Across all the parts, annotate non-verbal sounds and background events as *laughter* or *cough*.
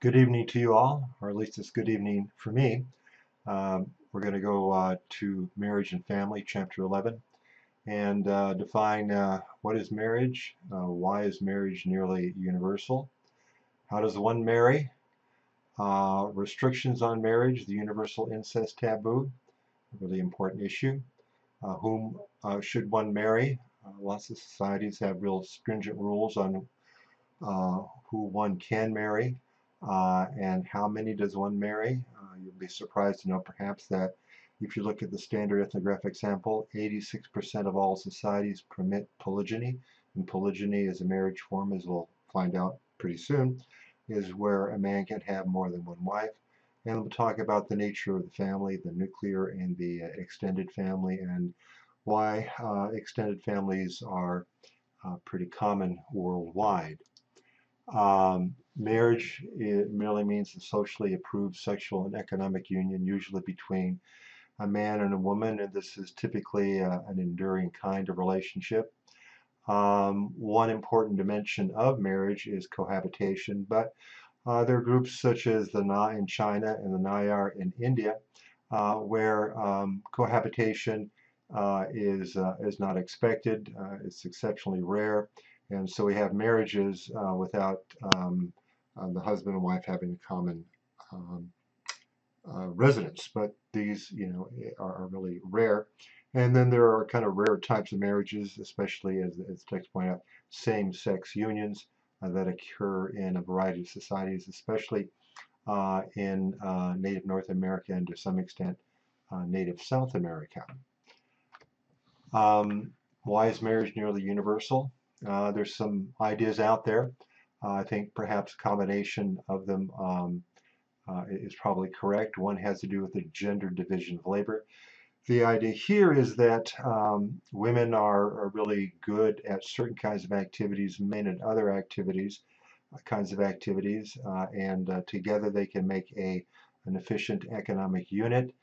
Good evening to you all, or at least it's good evening for me. Um, we're going to go uh, to Marriage and Family, Chapter 11, and uh, define uh, what is marriage, uh, why is marriage nearly universal, how does one marry, uh, restrictions on marriage, the universal incest taboo, a really important issue, uh, whom should one marry, lots of societies have real stringent rules on who one can marry, uh, and how many does one marry? Uh, you'll be surprised to know perhaps that if you look at the standard ethnographic sample, 86% of all societies permit polygyny, and polygyny is a marriage form, as we'll find out pretty soon, is where a man can have more than one wife. And we'll talk about the nature of the family, the nuclear and the uh, extended family, and why uh, extended families are uh, pretty common worldwide. Um, marriage merely means a socially approved sexual and economic union, usually between a man and a woman, and this is typically uh, an enduring kind of relationship. Um, one important dimension of marriage is cohabitation, but uh, there are groups such as the Na in China and the Nayar in India, uh, where um, cohabitation uh, is uh, is not expected. Uh, it's exceptionally rare, and so we have marriages uh, without um, uh, the husband and wife having a common um, uh, residence. But these, you know, are, are, really rare. And then there are kind of rare types of marriages, especially as, as the text pointed out, same-sex unions uh, that occur in a variety of societies, especially uh, in uh, Native North America and to some extent Native South America. Um, why is marriage nearly universal? Uh, there's some ideas out there. Uh, I think perhaps a combination of them um, uh, is probably correct. One has to do with the gender division of labor. The idea here is that um, women are, are, really good at certain kinds of activities, men at other activities, uh, kinds of activities, uh, and uh, together they can make a an efficient economic unit.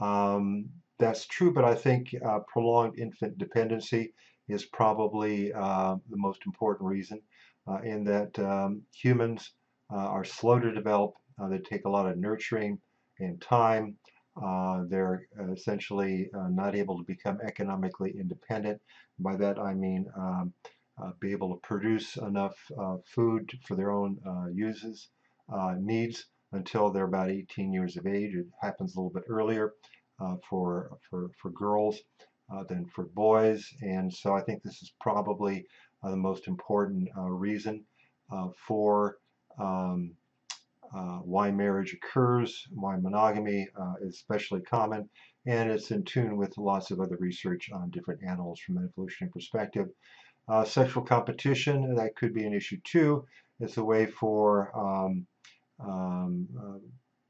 Um, that's true, but I think prolonged infant dependency is probably uh, the most important reason uh, in that um, humans uh, are slow to develop. Uh, they take a lot of nurturing and time. Uh, they're essentially not able to become economically independent. By that I mean um, be able to produce enough food for their own uses, needs until they're about 18 years of age. It happens a little bit earlier for, for, for girls than for boys. And so I think this is probably uh, the most important uh, reason uh, for um, uh, why marriage occurs, why monogamy is especially common, and it's in tune with lots of other research on different animals from an evolutionary perspective. sexual competition, that could be an issue too. It's a way for um, um,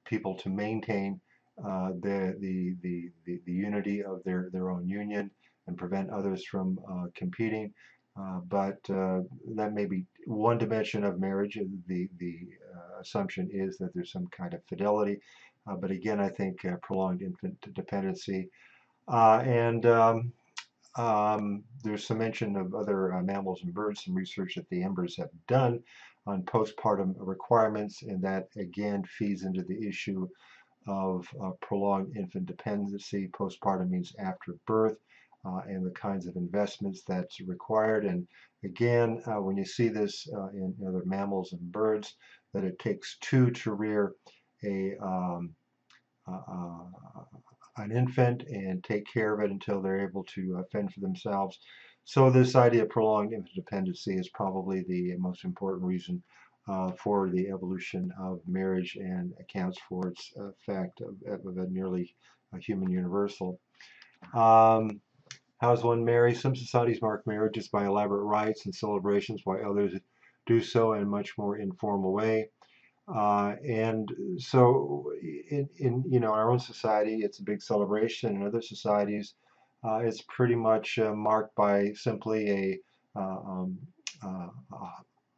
people to maintain uh, the, the, the, the, unity of their, their own union and prevent others from uh, competing. Uh, but uh, that may be one dimension of marriage. The, the uh, assumption is that there's some kind of fidelity. Uh, but again, I think prolonged infant dependency. and um, um, there's some mention of other mammals and birds, some research that the Embers have done on postpartum requirements, and that again feeds into the issue of uh, prolonged infant dependency. Postpartum means after birth uh, and the kinds of investments that's required. And again, uh, when you see this uh, in other mammals and birds, that it takes two to rear a um, an infant and take care of it until they're able to uh, fend for themselves. So this idea of prolonged infant dependency is probably the most important reason uh, for the evolution of marriage and accounts for its effect of, of a nearly human universal. Um, how does one marry? Some societies mark marriages by elaborate rites and celebrations, while others do so in a much more informal way. Uh, and so, in, in, you know our own society, it's a big celebration. In other societies, uh, it's pretty much uh, marked by simply a uh, um, uh,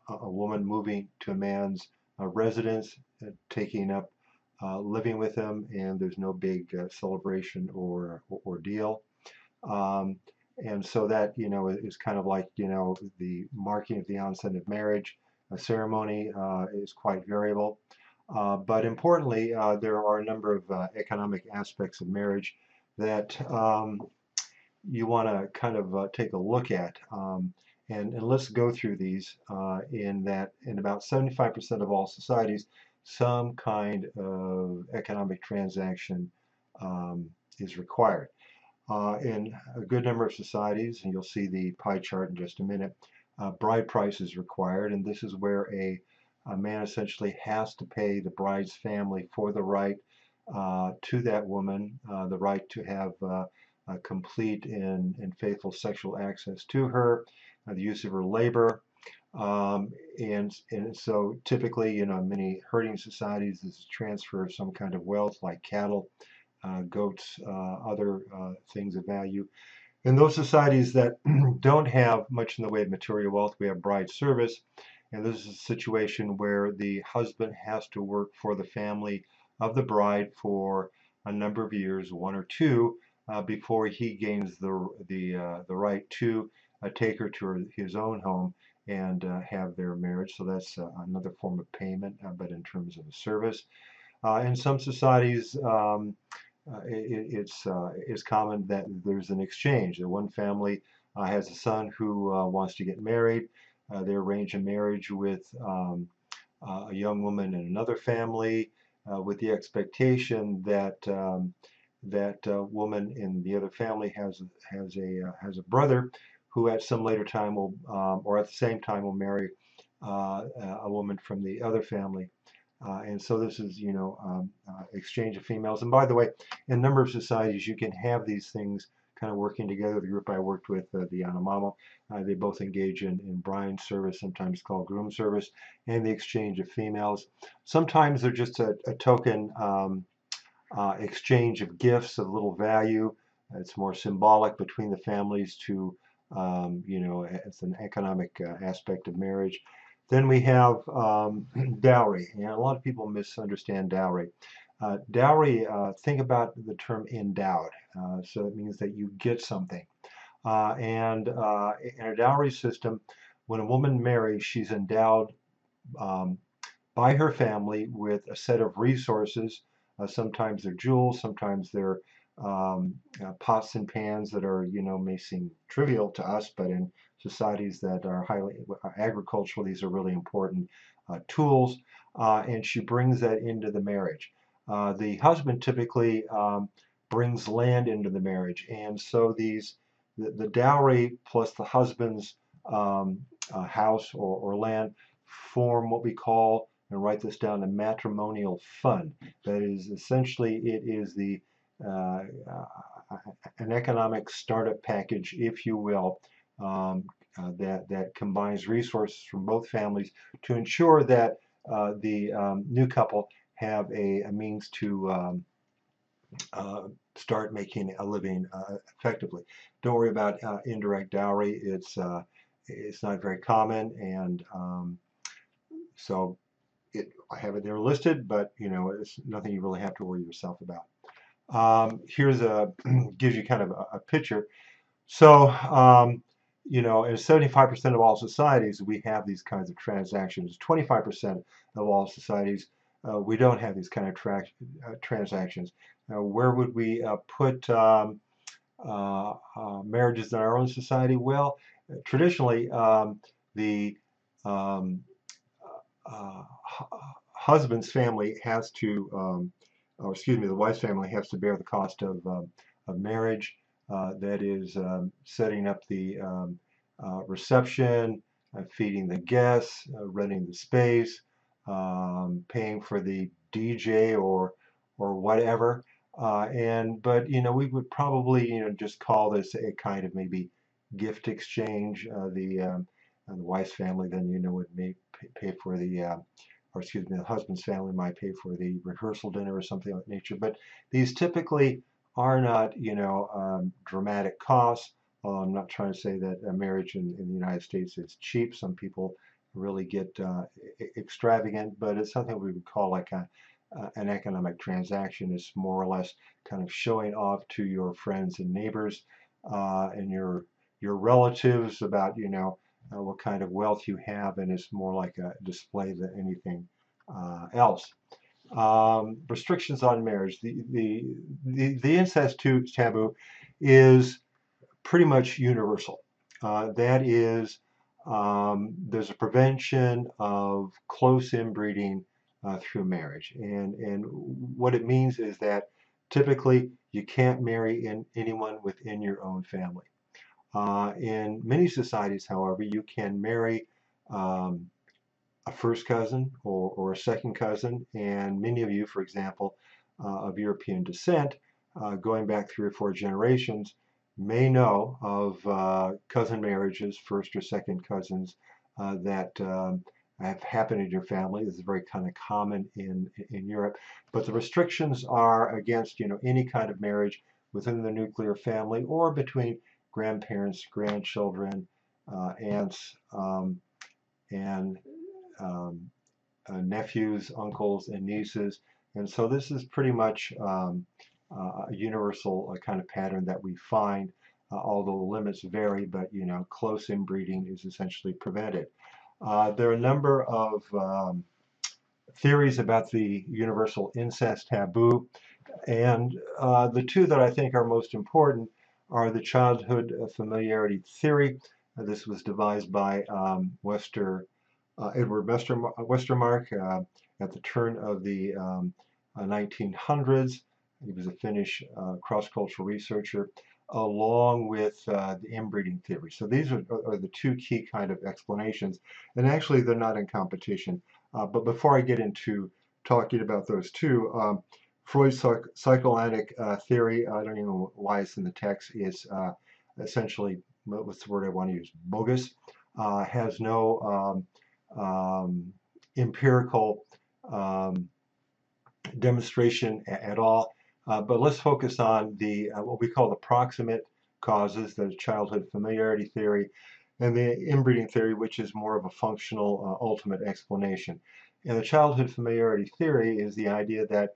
a woman moving to a man's uh, residence, uh, taking up uh, living with him, and there's no big celebration or, or ordeal. Um, and so that, you know, is kind of like, you know, the marking of the onset of marriage. A ceremony uh, is quite variable. Uh, but importantly, uh, there are a number of economic aspects of marriage that um, you want to kind of take a look at. Um, and, and, let's go through these uh, in that in about 75% of all societies, some kind of economic transaction um, is required. Uh, in a good number of societies, and you'll see the pie chart in just a minute, bride price is required, and this is where a a man essentially has to pay the bride's family for the right uh, to that woman, uh, the right to have uh, complete and, and faithful sexual access to her, uh, the use of her labor. Um, and, and so typically, you know, many herding societies, this is transfer of some kind of wealth like cattle, uh, goats, uh, other things of value. In those societies that *clears throat* don't have much in the way of material wealth, we have bride service. And this is a situation where the husband has to work for the family of the bride for a number of years, one or two, uh, before he gains the the uh, the right to uh, take her to his own home and uh, have their marriage. So that's uh, another form of payment, uh, but in terms of a service. in some societies, um, it, it's it's common that there's an exchange. That one family has a son who wants to get married. Uh, they arrange a marriage with um, uh, a young woman in another family uh, with the expectation that um, that woman in the other family has has a has a brother who at some later time will um, or at the same time will marry a woman from the other family. Uh, and so this is, you know, um, uh, exchange of females. And by the way, in a number of societies, you can have these things kind of working together. The group I worked with, uh, the Yanomamo, uh, they both engage in, in bride service, sometimes called groom service, and the exchange of females. Sometimes they're just a, a token um, uh, exchange of gifts of little value. It's more symbolic between the families to, um, you know, it's an economic uh, aspect of marriage. Then we have um, *clears throat* dowry, and a lot of people misunderstand dowry. Uh, dowry, uh, think about the term endowed. Uh, so it means that you get something. Uh, and uh, in a dowry system, when a woman marries, she's endowed um, by her family with a set of resources. Sometimes they're jewels, sometimes they're um, pots and pans that are, you know, may seem trivial to us, but in societies that are highly agricultural, these are really important tools. and she brings that into the marriage. Uh, the husband typically um, brings land into the marriage, and so these the, the dowry plus the husband's um, uh, house or, or land form what we call and write this down a matrimonial fund. That is essentially it is the uh, an economic startup package, if you will, um, uh, that that combines resources from both families to ensure that uh, the um, new couple have a, a means to um, uh, start making a living uh, effectively. Don't worry about uh, indirect dowry. It's uh, it's not very common, and um, so it, I have it there listed, but you know it's nothing you really have to worry yourself about. Um, here's a *clears throat* gives you kind of a, a picture. So um, you know, in 75% of all societies, we have these kinds of transactions. 25% of all societies uh, we don't have these kind of tra uh, transactions. Now, where would we uh, put um, uh, uh, marriages in our own society? Well, traditionally, um, the um, husband's family has to, um, or excuse me, the wife's family has to bear the cost of, um, of marriage. that is um, setting up the reception, feeding the guests, renting the space, um, paying for the DJ or or whatever. Uh, and but you know we would probably you know just call this a kind of maybe gift exchange. Uh, the um, the wife's family then you know would may pay for the uh, or excuse me the husband's family might pay for the rehearsal dinner or something of that nature. But these typically are not you know um, dramatic costs. I'm not trying to say that a marriage in, in the United States is cheap. Some people really get uh, extravagant, but it's something we would call like a, uh, an economic transaction. It's more or less kind of showing off to your friends and neighbors uh, and your your relatives about you know uh, what kind of wealth you have, and it's more like a display than anything uh, else. um, restrictions on marriage. The, the, the, the incest taboo is pretty much universal. Uh, that is, um, there's a prevention of close inbreeding uh, through marriage. And, and what it means is that typically you can't marry in anyone within your own family. Uh, in many societies, however, you can marry um, a first cousin or, or a second cousin, and many of you, for example, uh, of European descent, uh, going back three or four generations, may know of uh, cousin marriages, first or second cousins, uh, that um, have happened in your family. This is very kind of common in, in Europe. But the restrictions are against you know any kind of marriage within the nuclear family or between grandparents, grandchildren, uh, aunts, um, and um, uh, nephews, uncles, and nieces. And so this is pretty much um, a universal uh, kind of pattern that we find, uh, although the limits vary, but you know, close inbreeding is essentially prevented. Uh, there are a number of um, theories about the universal incest taboo, and the two that I think are most important are the childhood familiarity theory. this was devised by um, Wester uh, Edward Westermarck uh, at the turn of the um, 1900s. Uh, he was a Finnish cross-cultural researcher along with uh, the inbreeding theory. So these are, are, the two key kind of explanations. And actually, they're not in competition. Uh, but before I get into talking about those two, um, Freud's psych psychoanalytic uh, theory, I don't even know why it's in the text, is essentially, what's the word I want to use, bogus, has no um, um, empirical um, demonstration at all. Uh, but let's focus on the uh, what we call the proximate causes, the childhood familiarity theory, and the inbreeding theory, which is more of a functional uh, ultimate explanation. And the childhood familiarity theory is the idea that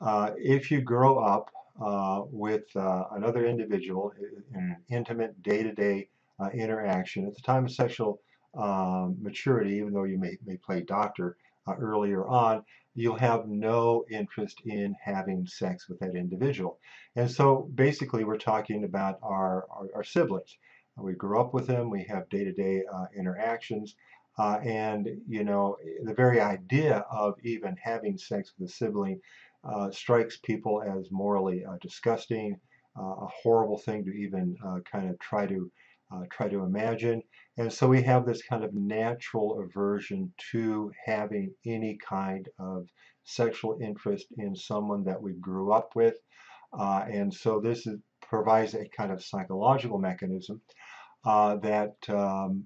uh, if you grow up uh, with uh, another individual in an intimate day-to-day -day, interaction at the time of sexual um, maturity, even though you may, may play doctor uh, earlier on, you'll have no interest in having sex with that individual. And so basically we're talking about our, our, our siblings. We grew up with them, we have day-to-day -day, uh, interactions, uh, and you know the very idea of even having sex with a sibling uh, strikes people as morally uh, disgusting, uh, a horrible thing to even uh, kind of try to uh, try to imagine. And so we have this kind of natural aversion to having any kind of sexual interest in someone that we grew up with. And so this is, provides a kind of psychological mechanism that um,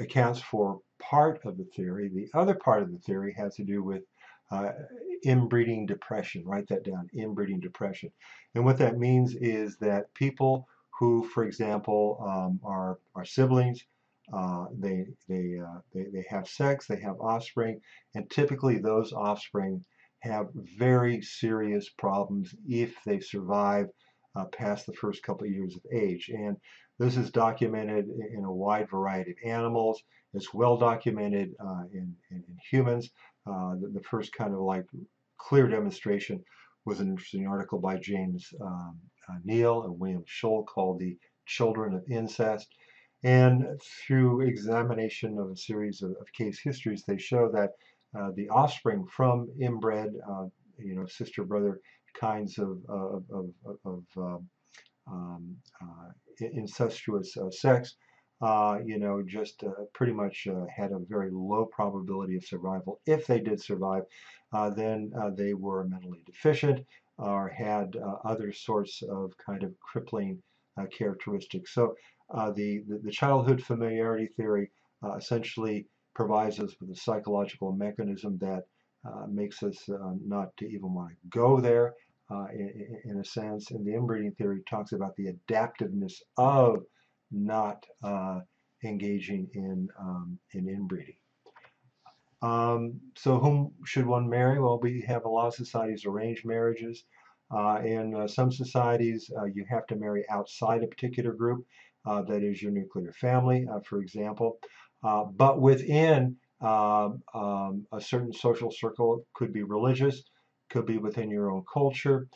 accounts for part of the theory. The other part of the theory has to do with uh, inbreeding depression. Write that down, inbreeding depression. And what that means is that people who, for example, um, are, are siblings. Uh, they, they, uh, they, they have sex, they have offspring, and typically those offspring have very serious problems if they survive uh, past the first couple of years of age. And this is documented in a wide variety of animals. It's well documented uh, in, in, in, humans. Uh, the, the, first kind of like clear demonstration was an interesting article by James um, uh, Neel and William Schull called The Children of Incest. And through examination of a series of, of case histories, they show that uh, the offspring from inbred, uh, you know, sister-brother kinds of, of, of, of um, um uh, incestuous uh, sex, uh, you know, just pretty much had a very low probability of survival. If they did survive, then they were mentally deficient or had uh, other sorts of kind of crippling uh, characteristics. So uh, the, the, the, childhood familiarity theory essentially provides us with a psychological mechanism that makes us not to even want to go there. In, in, a sense, and the inbreeding theory talks about the adaptiveness of not uh, engaging in um, in inbreeding. Um, so whom should one marry? Well, we have a lot of societies arranged marriages. Uh, in uh, some societies, uh, you have to marry outside a particular group, uh, that is your nuclear family, uh, for example. Uh, but within um, um, a certain social circle could be religious, could be within your own culture,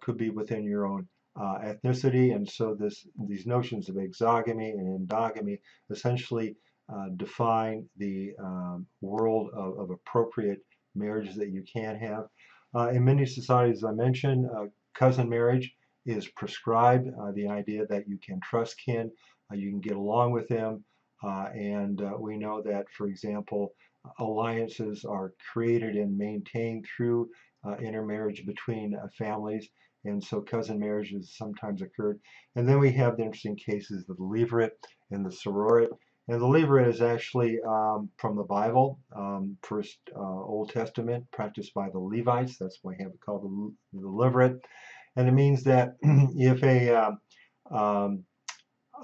could be within your own uh, ethnicity, and so this these notions of exogamy and endogamy essentially uh, define the um, world of, of, appropriate marriages that you can have. Uh, in many societies, as I mentioned, uh, cousin marriage is prescribed. Uh, the idea that you can trust kin, you can get along with them, and we know that, for example, alliances are created and maintained through intermarriage between families and so cousin marriages sometimes occurred. And then we have the interesting cases of the levirate and the sororate. And the levirate is actually um, from the Bible, um, first uh, Old Testament, practiced by the Levites. That's why we have it called the, the levirate. And it means that *clears throat* if a um, um,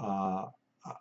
uh,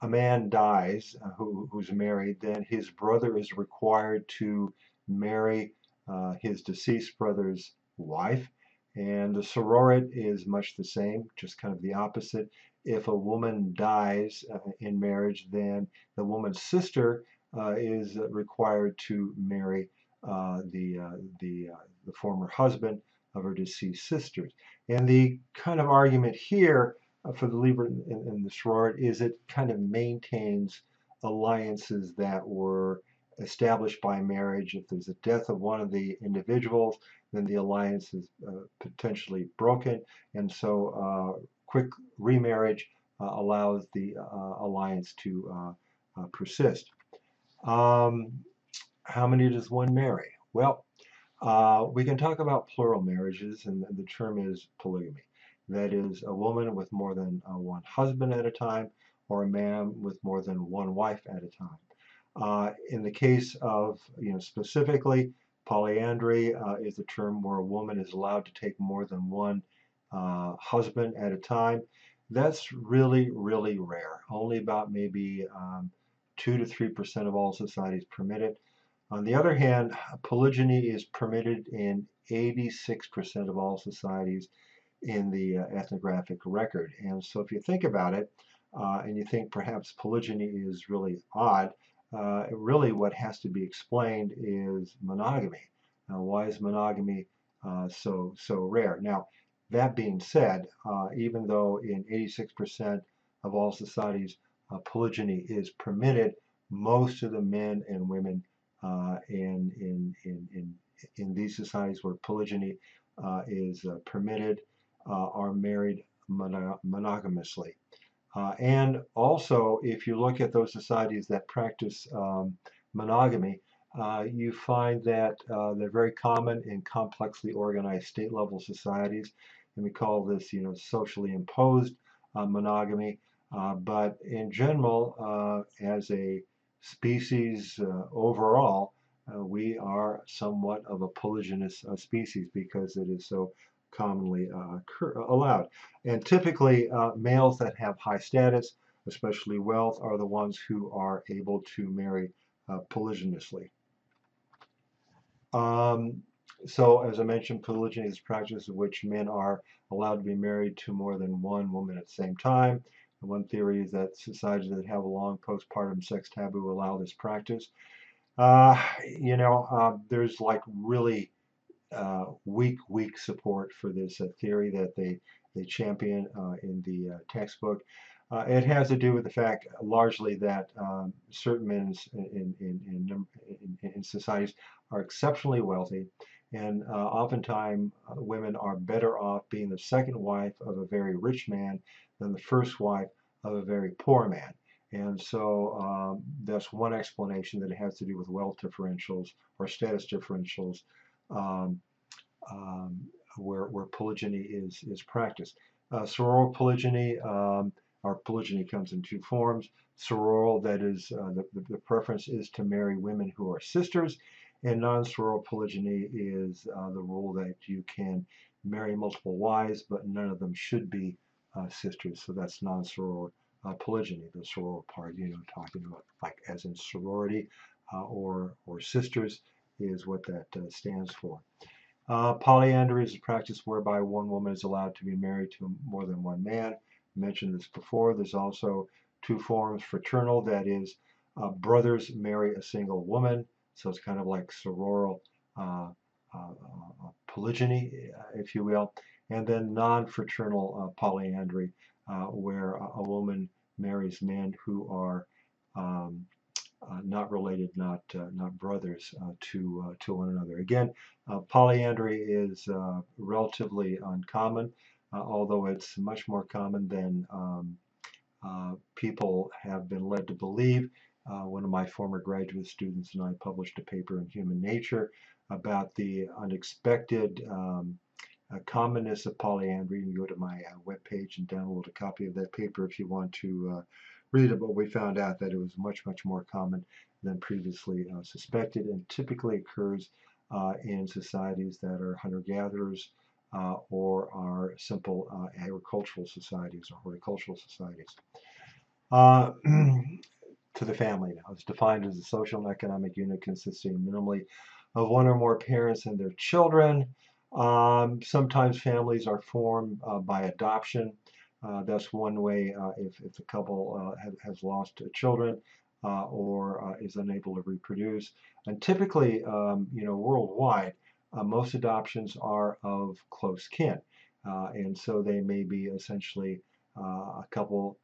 a man dies uh, who, who's married, then his brother is required to marry uh, his deceased brother's wife. And the sororate is much the same, just kind of the opposite. If a woman dies uh, in marriage, then the woman's sister uh, is required to marry uh, the uh, the uh, the former husband of her deceased sisters. And the kind of argument here uh, for the levirate and, the sororate is it kind of maintains alliances that were established by marriage. If there's a death of one of the individuals, then the alliance is uh, potentially broken. And so uh, quick remarriage uh, allows the uh, alliance to uh, uh, persist. Um, how many does one marry? Well, we can talk about plural marriages, and the term is polygamy. That is a woman with more than one husband at a time, or a man with more than one wife at a time. Uh, in the case of, you know, specifically, polyandry uh, is a term where a woman is allowed to take more than one uh, husband at a time. That's really, really rare. Only about maybe um, 2 to 3% of all societies permit it. On the other hand, polygyny is permitted in 86% of all societies in the uh, ethnographic record. And so if you think about it, uh, and you think perhaps polygyny is really odd, uh, really what has to be explained is monogamy. Now, why is monogamy uh, so so rare? Now, that being said, uh, even though in 86% of all societies uh, polygyny is permitted, most of the men and women uh, in, in, in, in, in these societies where polygyny uh, is permitted are married mono monogamously. Uh, and also, if you look at those societies that practice um, monogamy, uh, you find that uh, they're very common in complexly organized state-level societies, and we call this, you know, socially imposed uh, monogamy. Uh, but in general, uh, as a species overall, we are somewhat of a polygynous species because it is so commonly uh, allowed. And typically, uh, males that have high status, especially wealth, are the ones who are able to marry uh, polygynously. Um, so, as I mentioned, polygyny is a practice in which men are allowed to be married to more than one woman at the same time. And one theory is that societies that have a long postpartum sex taboo allow this practice. Uh, you know, uh, there's like really uh, weak, weak support for this uh, theory that they, they champion uh, in the uh, textbook. It has to do with the fact largely that um, certain men in, in, in, in, in societies are exceptionally wealthy and uh, oftentimes women are better off being the second wife of a very rich man than the first wife of a very poor man. And so um, that's one explanation that it has to do with wealth differentials or status differentials um, um, where, where polygyny is, is practiced. Uh, sororal polygyny, um, our polygyny comes in two forms. Sororal, that is, uh, the, the preference is to marry women who are sisters, and non-sororal polygyny is uh, the rule that you can marry multiple wives, but none of them should be uh, sisters. So that's non-sororal uh, polygyny. The sororal part, you know, talking about like as in sorority uh, or or sisters is what that uh, stands for. Uh, polyandry is a practice whereby one woman is allowed to be married to more than one man. I mentioned this before. There's also two forms, fraternal, that is, Uh, brothers marry a single woman, so it's kind of like sororal uh, uh, uh polygyny, if you will. And then non-fraternal polyandry, where a, woman marries men who are um, uh, not related, not uh, not brothers uh, to to one another. Again, polyandry is relatively uncommon, although it's much more common than um, people have been led to believe. one of my former graduate students and I published a paper in Human Nature about the unexpected um, uh, commonness of polyandry. You can go to my uh, webpage and download a copy of that paper if you want to read it, but we found out that it was much, much more common than previously uh, suspected and typically occurs uh, in societies that are hunter-gatherers uh, or are simple uh, agricultural societies or horticultural societies. Uh, *clears throat* to the family now. It's defined as a social and economic unit consisting minimally of one or more parents and their children. Um, sometimes families are formed uh, by adoption. Uh, that's one way uh, if, if the couple uh, have, has lost uh, children uh, or uh, is unable to reproduce. And typically, um, you know, worldwide, most adoptions are of close kin. and so they may be essentially a couple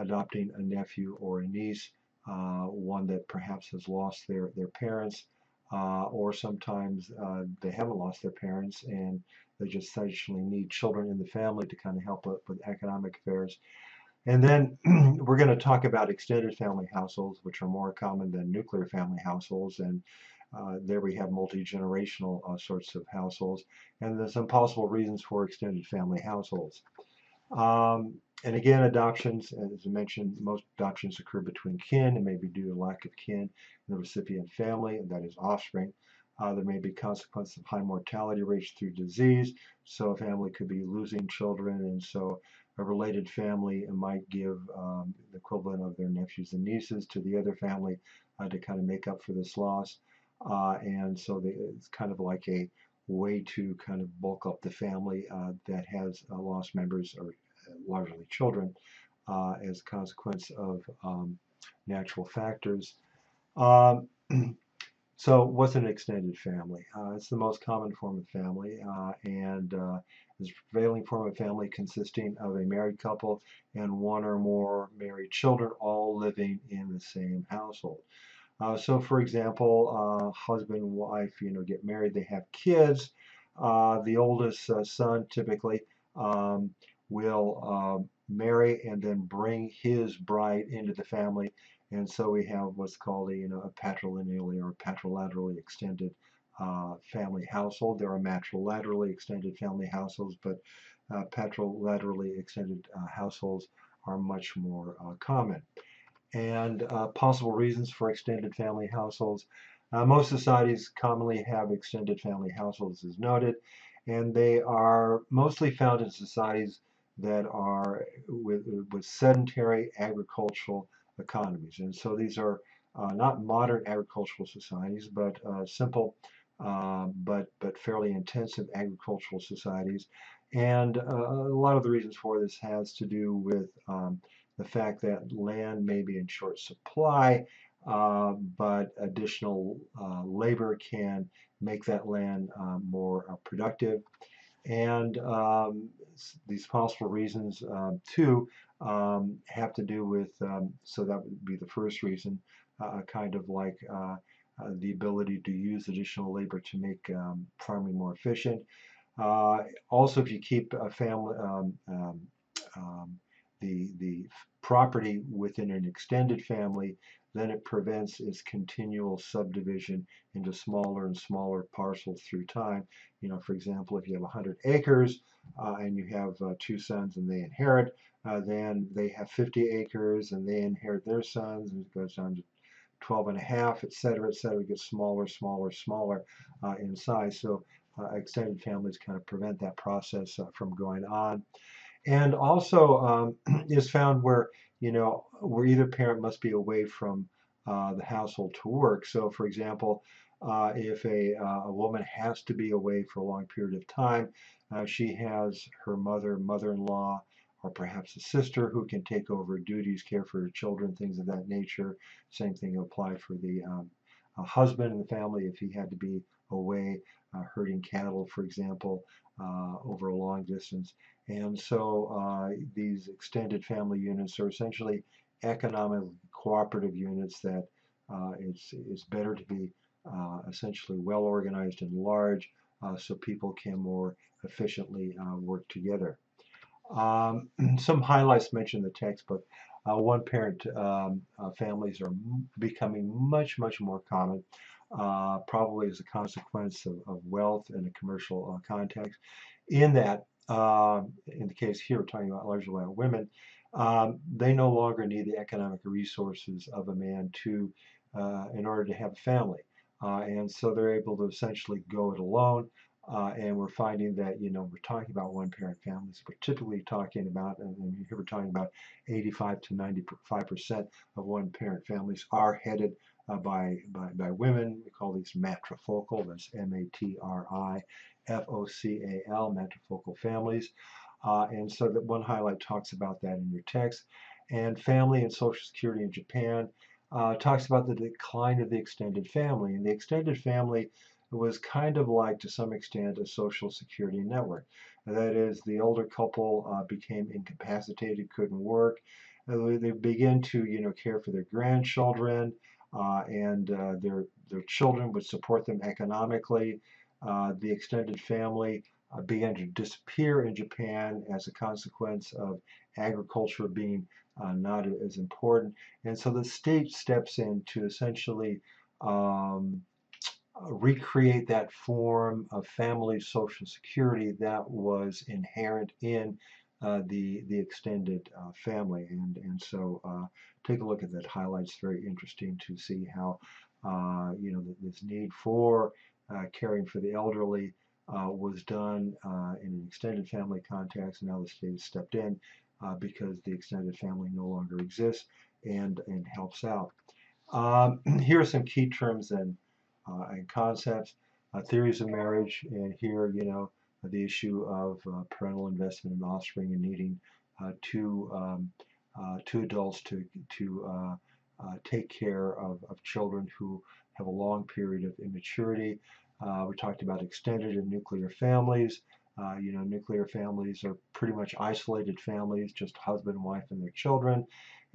adopting a nephew or a niece, one that perhaps has lost their, their parents, or sometimes they haven't lost their parents and they just essentially need children in the family to kind of help with economic affairs. And then *clears throat* we're going to talk about extended family households, which are more common than nuclear family households. And uh, there we have multi-generational uh, sorts of households. And there's some possible reasons for extended family households. Um, and again, adoptions, as I mentioned, most adoptions occur between kin and may be due to lack of kin in the recipient family, and that is offspring. Uh, there may be consequences of high mortality rates through disease. So a family could be losing children, and so a related family might give um, the equivalent of their nephews and nieces to the other family uh, to kind of make up for this loss. Uh, and so it's kind of like a way to kind of bulk up the family uh, that has uh, lost members or uh, largely children uh, as a consequence of um, natural factors. Um, *clears throat* So what's an extended family? Uh, it's the most common form of family and is a prevailing form of family consisting of a married couple and one or more married children all living in the same household. Uh, so for example, uh, husband and wife, you know, get married, they have kids. Uh, the oldest son typically um, will marry and then bring his bride into the family and so we have what's called a, you know, a patrilineally or patrilaterally extended uh, family household. There are matrilaterally extended family households, but uh, patrilaterally extended uh, households are much more uh, common. And uh, possible reasons for extended family households. Uh, most societies commonly have extended family households as noted, and they are mostly found in societies that are with, with sedentary agricultural economies. And so these are uh, not modern agricultural societies, but uh, simple uh, but, but fairly intensive agricultural societies. And uh, a lot of the reasons for this has to do with um, the fact that land may be in short supply, uh, but additional uh, labor can make that land more productive. And um, these possible reasons, um, too, um, have to do with, um, so that would be the first reason, uh, kind of like uh, uh, the ability to use additional labor to make um, farming more efficient. Uh, also, if you keep a family, um, the, the property within an extended family, then it prevents its continual subdivision into smaller and smaller parcels through time. You know, for example, if you have 100 acres uh, and you have uh, two sons and they inherit, uh, then they have 50 acres and they inherit their sons and it goes down to 12 and a half, et cetera, et cetera. It gets smaller, smaller, smaller uh, in size. So uh, extended families kind of prevent that process uh, from going on. And also um, *clears throat* is found where, you know, where either parent must be away from uh, the household to work. So for example, uh, if a, a woman has to be away for a long period of time, she has her mother, mother-in-law, or perhaps a sister who can take over duties, care for her children, things of that nature. Same thing applied for the um, husband in the family if he had to be away uh, herding cattle, for example, uh, over a long distance. And so uh, these extended family units are essentially economic cooperative units that uh, it's, it's better to be uh, essentially well organized and large so people can more efficiently work together. Um, *clears throat* some highlights mentioned in the textbook. Uh, one parent um, uh, families are becoming much, much more common, uh, probably as a consequence of, of wealth in a commercial uh, context. In that, um, in the case here, we're talking about largely about women, um, they no longer need the economic resources of a man to, uh, in order to have a family. Uh, and so they're able to essentially go it alone. Uh, and we're finding that, you know, we're talking about one parent families. We're typically talking about, and, here we're talking about 85 to 95% of one parent families are headed uh, by, by, by women. We call these matrifocal, that's M A T R I F O C A L, matrifocal families. Uh, and so that one highlight talks about that in your text. And family and social security in Japan uh, talks about the decline of the extended family. And the extended family was kind of like, to some extent, a social security network. That is, the older couple uh, became incapacitated, couldn't work. Uh, they begin to, you know, care for their grandchildren, uh, and uh, their their children would support them economically. Uh, the extended family uh, began to disappear in Japan as a consequence of agriculture being not as important, and so the state steps in to essentially um, recreate that form of family social security that was inherent in uh, the the extended uh, family. And and so uh, take a look at that. Highlights very interesting to see how uh, you know this need for uh, caring for the elderly uh, was done in an extended family context. And now the state has stepped in because the extended family no longer exists and and helps out. Um, *clears throat* here are some key terms and uh, and concepts, uh, theories of marriage, and here, you know, the issue of uh, parental investment in offspring and needing two um, two adults to to take care of, of children who have a long period of immaturity. we talked about extended and nuclear families. Uh, you know, nuclear families are pretty much isolated families, just husband and wife and their children,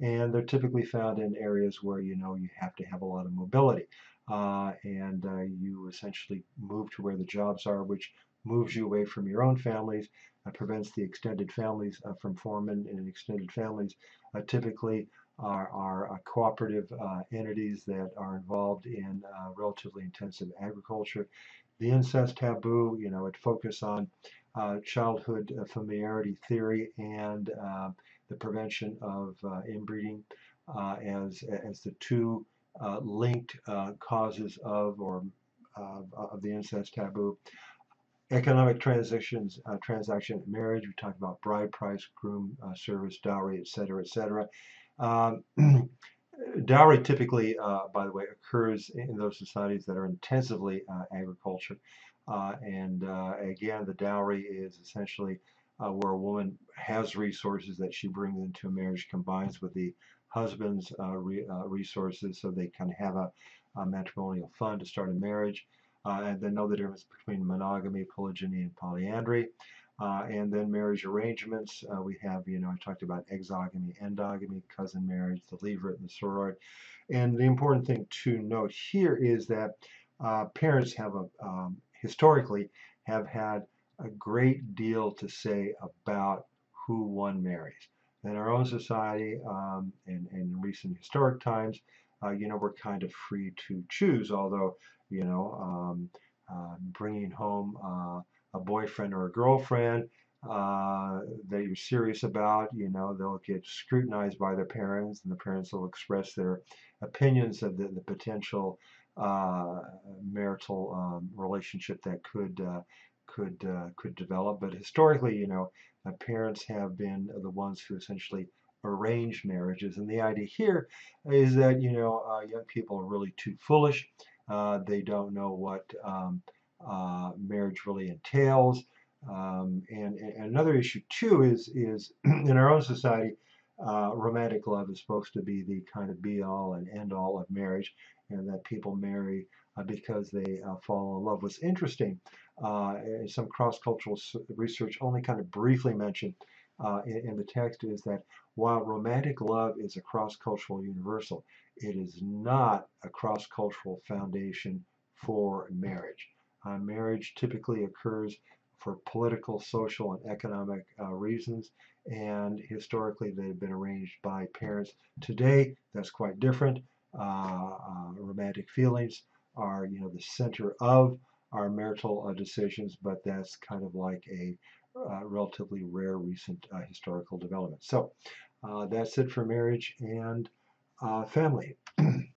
and they're typically found in areas where you know you have to have a lot of mobility uh, and uh, you essentially move to where the jobs are, which moves you away from your own families, uh, prevents the extended families uh, from forming. And extended families uh, typically are, are uh, cooperative entities that are involved in relatively intensive agriculture. The incest taboo, you know, it focuses on childhood familiarity theory and the prevention of inbreeding as, as the two uh, linked uh, causes of or uh, of the incest taboo. Economic transactions, uh, transaction marriage. We talked about bride price, groom uh, service, dowry, etc., etc. Um, *clears throat* dowry typically, by the way, occurs in those societies that are intensively agriculture. and again, the dowry is essentially where a woman has resources that she brings into a marriage, combines with the husband's uh, re, uh, resources so they can have a, a, matrimonial fund to start a marriage. Uh, and then know the difference between monogamy, polygyny, and polyandry. Uh, and then marriage arrangements. Uh, we have, you know, I talked about exogamy, endogamy, cousin marriage, the levirate, and the sororate. And the important thing to note here is that uh, parents have a, um, historically have had a great deal to say about who one marries in our own society um, and, and, in recent historic times, uh, you know, we're kind of free to choose, although, you know, um, uh, bringing home uh, a boyfriend or a girlfriend uh, that you're serious about, you know, they'll get scrutinized by their parents and the parents will express their opinions of the, the potential uh, marital um, relationship that could uh, could could develop. But historically, you know, parents have been the ones who essentially arrange marriages. And the idea here is that, you know, uh, young people are really too foolish. Uh, they don't know what um, uh, marriage really entails. Um, and, and another issue too is is *clears throat* in our own society, uh, romantic love is supposed to be the kind of be all and end all of marriage, and that people marry uh, because they uh, fall in love. What's interesting, uh, some cross-cultural research only kind of briefly mentioned uh, in, in, the text is that while romantic love is a cross-cultural universal, it is not a cross-cultural foundation for marriage. Uh, marriage typically occurs for political, social, and economic uh, reasons, and historically they've been arranged by parents. Today, that's quite different. Uh, uh, romantic feelings are, you know, the center of our marital uh, decisions, but that's kind of like a uh, relatively rare recent uh, historical development. So that's it for marriage and family. *clears throat*